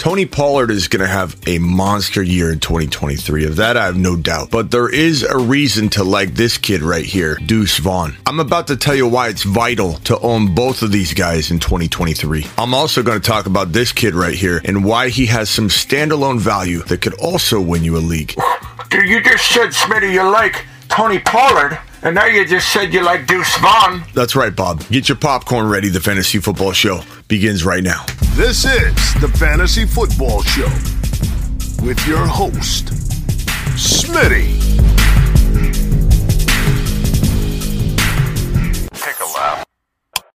Tony Pollard is going to have a monster year in 2023. Of that, I have no doubt. But there is a reason to like this kid right here, Deuce Vaughn. I'm about to tell you why it's vital to own both of these guys in 2023. I'm also going to talk about this kid right here and why he has some standalone value that could also win you a league. Dude, You just said, Smitty, you like Tony Pollard, and now you just said you like Deuce Vaughn. That's right, Bob. Get your popcorn ready. The Fantasy Football Show begins right now. This is the Fantasy Football Show with your host, Smitty. Take a laugh.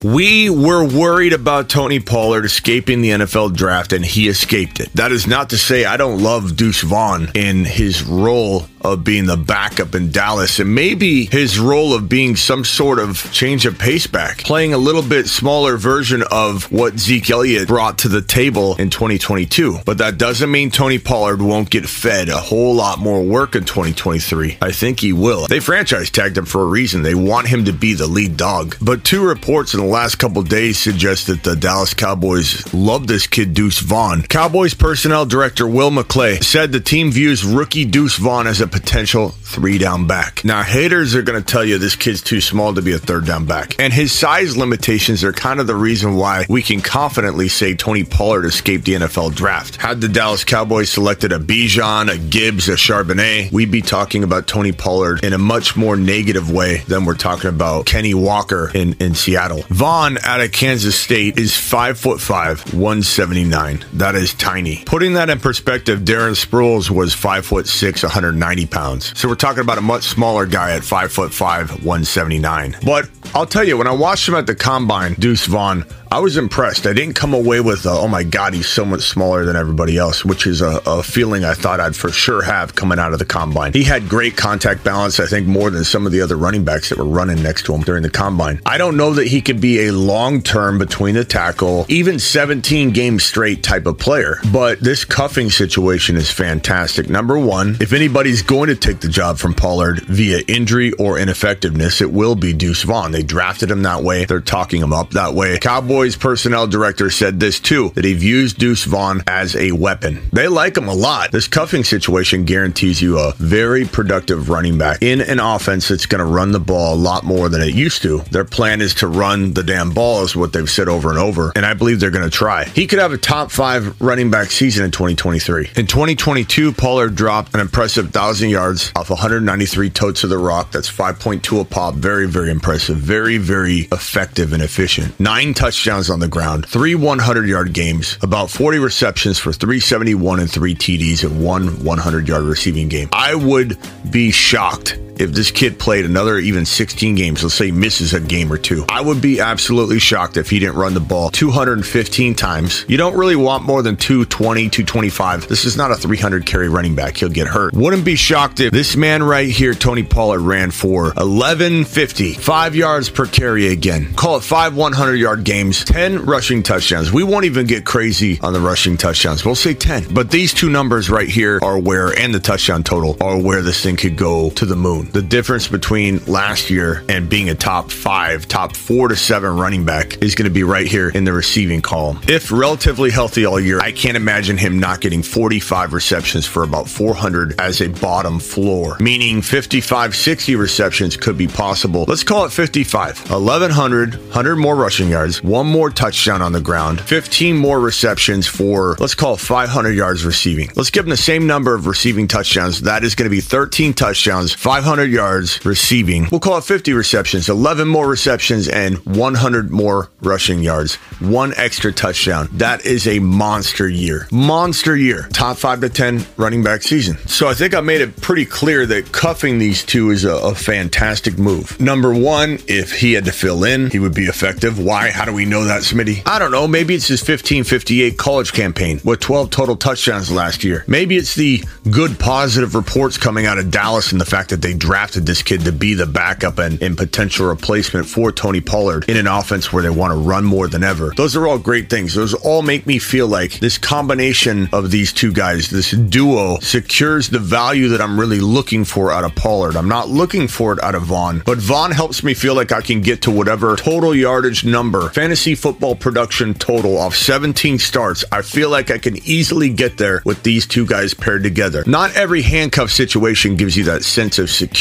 We were worried about Tony Pollard escaping the NFL draft, and he escaped it. That is not to say I don't love Deuce Vaughn in his role of being the backup in Dallas and maybe his role of being some sort of change of pace back, playing a little bit smaller version of what Zeke Elliott brought to the table in 2022. But that doesn't mean Tony Pollard won't get fed a whole lot more work in 2023. I think he will. They franchise tagged him for a reason. They want him to be the lead dog. But two reports in the last couple days suggest that the Dallas Cowboys love this kid Deuce Vaughn. Cowboys personnel director Will McClay said the team views rookie Deuce Vaughn as a potential three down back. Now, haters are going to tell you this kid's too small to be a third down back. And his size limitations are kind of the reason why we can confidently say Tony Pollard escaped the NFL draft. Had the Dallas Cowboys selected a Bijan, a Gibbs, a Charbonnet, we'd be talking about Tony Pollard in a much more negative way than we're talking about Kenny Walker in, in Seattle. Vaughn out of Kansas State is five foot five, 179. That is tiny. Putting that in perspective, Darren Sproles was five foot six, 190 pounds. So we're talking about a much smaller guy at five foot five, 179. But I'll tell you, when I watched him at the combine, Deuce Vaughn, I was impressed. I didn't come away with, uh, oh my God, he's so much smaller than everybody else, which is a, a, feeling I thought I'd for sure have coming out of the combine. He had great contact balance, I think, more than some of the other running backs that were running next to him during the combine. I don't know that he could be a long term between the tackle, even 17 games straight type of player, but this cuffing situation is fantastic. Number one, if anybody's going to take the job from Pollard via injury or ineffectiveness, it will be Deuce Vaughn. They drafted him that way, they're talking him up that way. Cowboys personnel director said this too that he views Deuce Vaughn as a weapon. They like him a lot. This cuffing situation guarantees you a very productive running back in an offense that's going to run the ball a lot more than it used to. Their plan is to run the damn ball, is what they've said over and over, and I believe they're going to try. He could have a top five running back season in 2023. In 2022, Pollard dropped an impressive 1,000 yards off 193 totes of the rock. That's 5.2 a pop. Very, very impressive. Very, very effective and efficient. Nine touchdowns touchdowns on the ground, three 100 yard games, about 40 receptions for 371 and three TDs and one 100 yard receiving game. I would be shocked if this kid played another even 16 games, let's say misses a game or two, I would be absolutely shocked if he didn't run the ball 215 times. You don't really want more than 220, 225. This is not a 300 carry running back. He'll get hurt. Wouldn't be shocked if this man right here, Tony Pollard, ran for 1150, five yards per carry again. Call it five 100 yard games, 10 rushing touchdowns. We won't even get crazy on the rushing touchdowns. We'll say 10. But these two numbers right here are where, and the touchdown total, are where this thing could go to the moon. The difference between last year and being a top five, top four to seven running back is going to be right here in the receiving column. If relatively healthy all year, I can't imagine him not getting 45 receptions for about 400 as a bottom floor, meaning 55, 60 receptions could be possible. Let's call it 55. 1100, 100 more rushing yards, one more touchdown on the ground, 15 more receptions for, let's call it 500 yards receiving. Let's give him the same number of receiving touchdowns. That is going to be 13 touchdowns, 500 yards receiving. We'll call it 50 receptions, 11 more receptions, and 100 more rushing yards. One extra touchdown. That is a monster year. Monster year. Top five to 10 running back season. So I think I made it pretty clear that cuffing these two is a, a fantastic move. Number one, if he had to fill in, he would be effective. Why? How do we know that, Smitty? I don't know. Maybe it's his 1558 college campaign with 12 total touchdowns last year. Maybe it's the good positive reports coming out of Dallas and the fact that they drafted this kid to be the backup and, and potential replacement for Tony Pollard in an offense where they want to run more than ever. Those are all great things. Those all make me feel like this combination of these two guys, this duo, secures the value that I'm really looking for out of Pollard. I'm not looking for it out of Vaughn, but Vaughn helps me feel like I can get to whatever total yardage number, fantasy football production total off 17 starts. I feel like I can easily get there with these two guys paired together. Not every handcuff situation gives you that sense of security.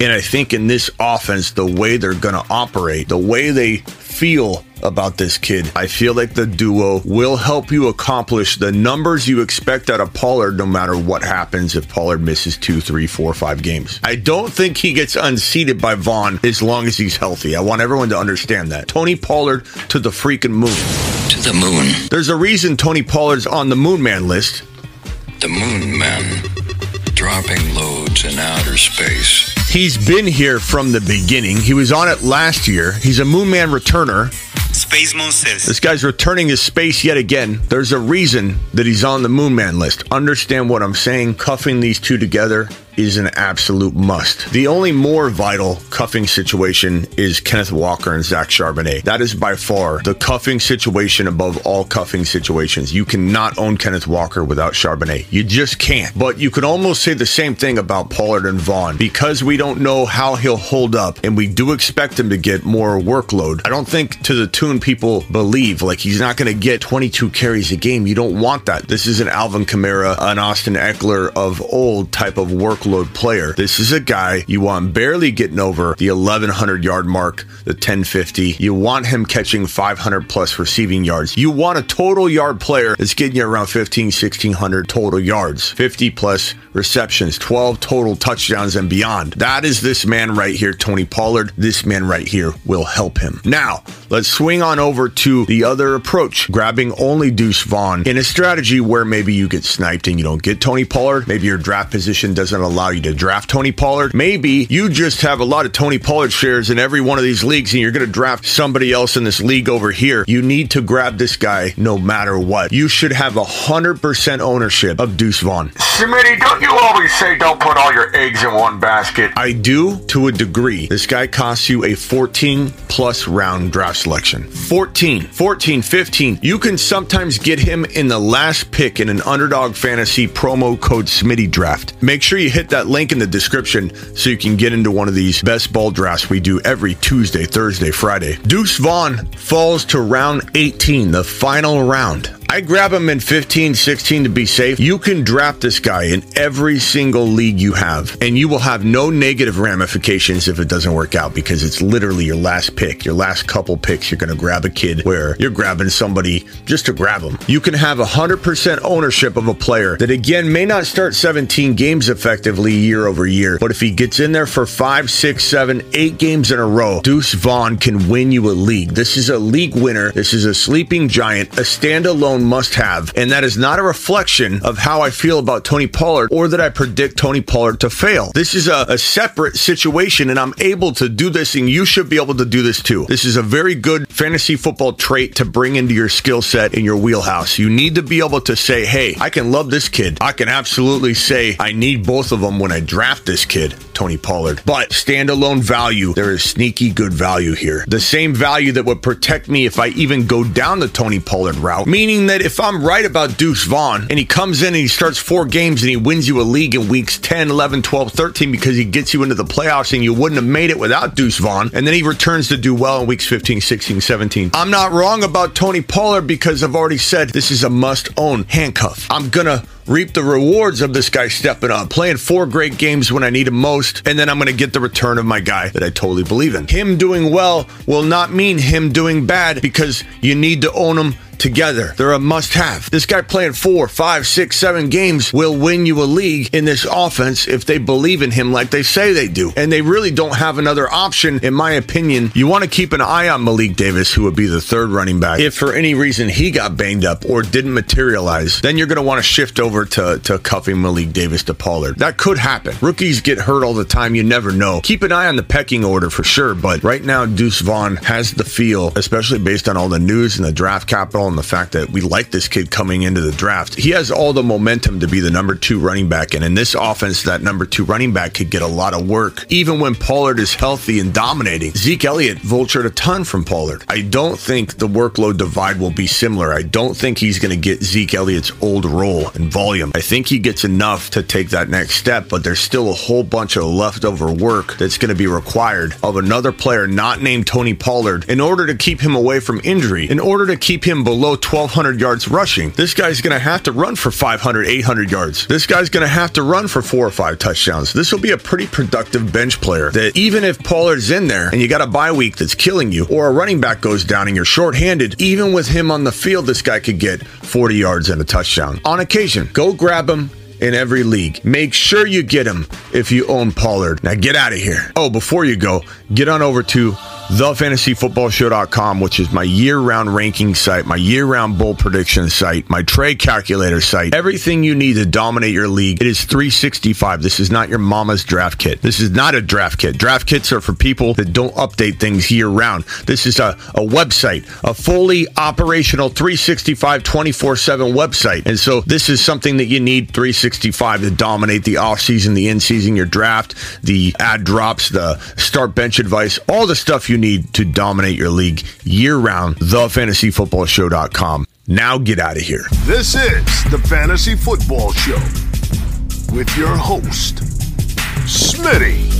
And I think in this offense, the way they're going to operate, the way they feel about this kid. I feel like the duo will help you accomplish the numbers you expect out of Pollard no matter what happens if Pollard misses two, three, four, five games. I don't think he gets unseated by Vaughn as long as he's healthy. I want everyone to understand that. Tony Pollard to the freaking moon. To the moon. There's a reason Tony Pollard's on the Moon Man list. The moon men. Dropping loads in outer space. He's been here from the beginning. He was on it last year. He's a Moon Man returner. Space Moon. This guy's returning his space yet again. There's a reason that he's on the Moon Man list. Understand what I'm saying? Cuffing these two together is an absolute must. The only more vital cuffing situation is Kenneth Walker and Zach Charbonnet. That is by far the cuffing situation above all cuffing situations. You cannot own Kenneth Walker without Charbonnet. You just can't. But you could almost say the same thing about Pollard and Vaughn. Because we don't know how he'll hold up and we do expect him to get more workload, I don't think to the tune people believe. Like he's not going to get 22 carries a game. You don't want that. This is an Alvin Kamara, an Austin Ekeler of old type of workload player. This is a guy you want barely getting over the 1100 yard mark, the 1050. You want him catching 500 plus receiving yards. You want a total yard player that's getting you around 15, 1600 total yards, 50 plus receptions, 12 total touchdowns and beyond. That is this man right here, Tony Pollard. This man right here will help him. Now, let's swing on over to the other approach, grabbing only Deuce Vaughn in a strategy where maybe you get sniped and you don't get Tony Pollard. Maybe your draft position doesn't allow you to draft Tony Pollard. Maybe you just have a lot of Tony Pollard shares in every one of these leagues and you're going to draft somebody else in this league over here. You need to grab this guy no matter what. You should have 100% ownership of Deuce Vaughn. Smitty, don't you always say don't put all your eggs in one basket? I do to a degree. This guy costs you a 14 plus round draft selection. 14, 14, 15. You can sometimes get him in the last pick in an underdog fantasy promo code Smitty draft. Make sure you hit that link in the description so you can get into one of these best ball drafts we do every Tuesday, Thursday, Friday. Deuce Vaughn falls to round 18, the final round. I grab him in 15, 16 to be safe. You can draft this guy in every single league you have, and you will have no negative ramifications if it doesn't work out because it's literally your last pick, your last couple picks. You're going to grab a kid where you're grabbing somebody just to grab them. You can have 100% ownership of a player that, again, may not start 17 games effectively year over year, but if he gets in there for five, six, seven, eight games in a row, Deuce Vaughn can win you a league. This is a league winner. This is a sleeping giant, a standalone must have. And that is not a reflection of how I feel about Tony Pollard or that I predict Tony Pollard to fail. This is a, a, separate situation, and I'm able to do this, and you should be able to do this too. This is a very good fantasy football trait to bring into your skill set in your wheelhouse. You need to be able to say, hey, I can love this kid. I can absolutely say I need both of them when I draft this kid. Tony Pollard. But standalone value, there is sneaky good value here. The same value that would protect me if I even go down the Tony Pollard route. Meaning that if I'm right about Deuce Vaughn and he comes in and he starts four games and he wins you a league in weeks 10, 11, 12, 13 because he gets you into the playoffs and you wouldn't have made it without Deuce Vaughn. And then he returns to do well in weeks 15, 16, 17. I'm not wrong about Tony Pollard because I've already said this is a must own handcuff. I'm going to reap the rewards of this guy stepping up, playing four great games when I need him most, and then I'm going to get the return of my guy that I totally believe in. Him doing well will not mean him doing bad because you need to own him together. They're a must have. This guy playing four, five, six, seven games will win you a league in this offense if they believe in him like they say they do. And they really don't have another option, in my opinion. You want to keep an eye on Malik Davis, who would be the third running back. If for any reason he got banged up or didn't materialize, then you're going to want to shift over over to, to cuffing Malik Davis to Pollard. That could happen. Rookies get hurt all the time. You never know. Keep an eye on the pecking order for sure. But right now, Deuce Vaughn has the feel, especially based on all the news and the draft capital and the fact that we like this kid coming into the draft. He has all the momentum to be the number two running back. And in this offense, that number two running back could get a lot of work, even when Pollard is healthy and dominating. Zeke Elliott vultured a ton from Pollard. I don't think the workload divide will be similar. I don't think he's going to get Zeke Elliott's old role volume. I think he gets enough to take that next step, but there's still a whole bunch of leftover work that's going to be required of another player not named Tony Pollard in order to keep him away from injury, in order to keep him below 1,200 yards rushing. This guy's going to have to run for 500, 800 yards. This guy's going to have to run for four or five touchdowns. This will be a pretty productive bench player that even if Pollard's in there and you got a bye week that's killing you, or a running back goes down and you're shorthanded, even with him on the field, this guy could get 40 yards and a touchdown. On occasion, go grab him in every league. Make sure you get him if you own Pollard. Now get out of here. Oh, before you go, get on over to thefantasyfootballshow.com, which is my year-round ranking site, my year-round bowl prediction site, my trade calculator site. Everything you need to dominate your league. It is 365. This is not your mama's draft kit. This is not a draft kit. Draft kits are for people that don't update things year-round. This is a, a website, a fully operational 365 24/7 website. And so this is something that you need 365 to dominate the offseason, the in-season, your draft, the add drops, the start bench advice, all the stuff you need to dominate your league year round. TheFantasyFootballShow.com. Now get out of here. This is the Fantasy Football Show with your host, Smitty.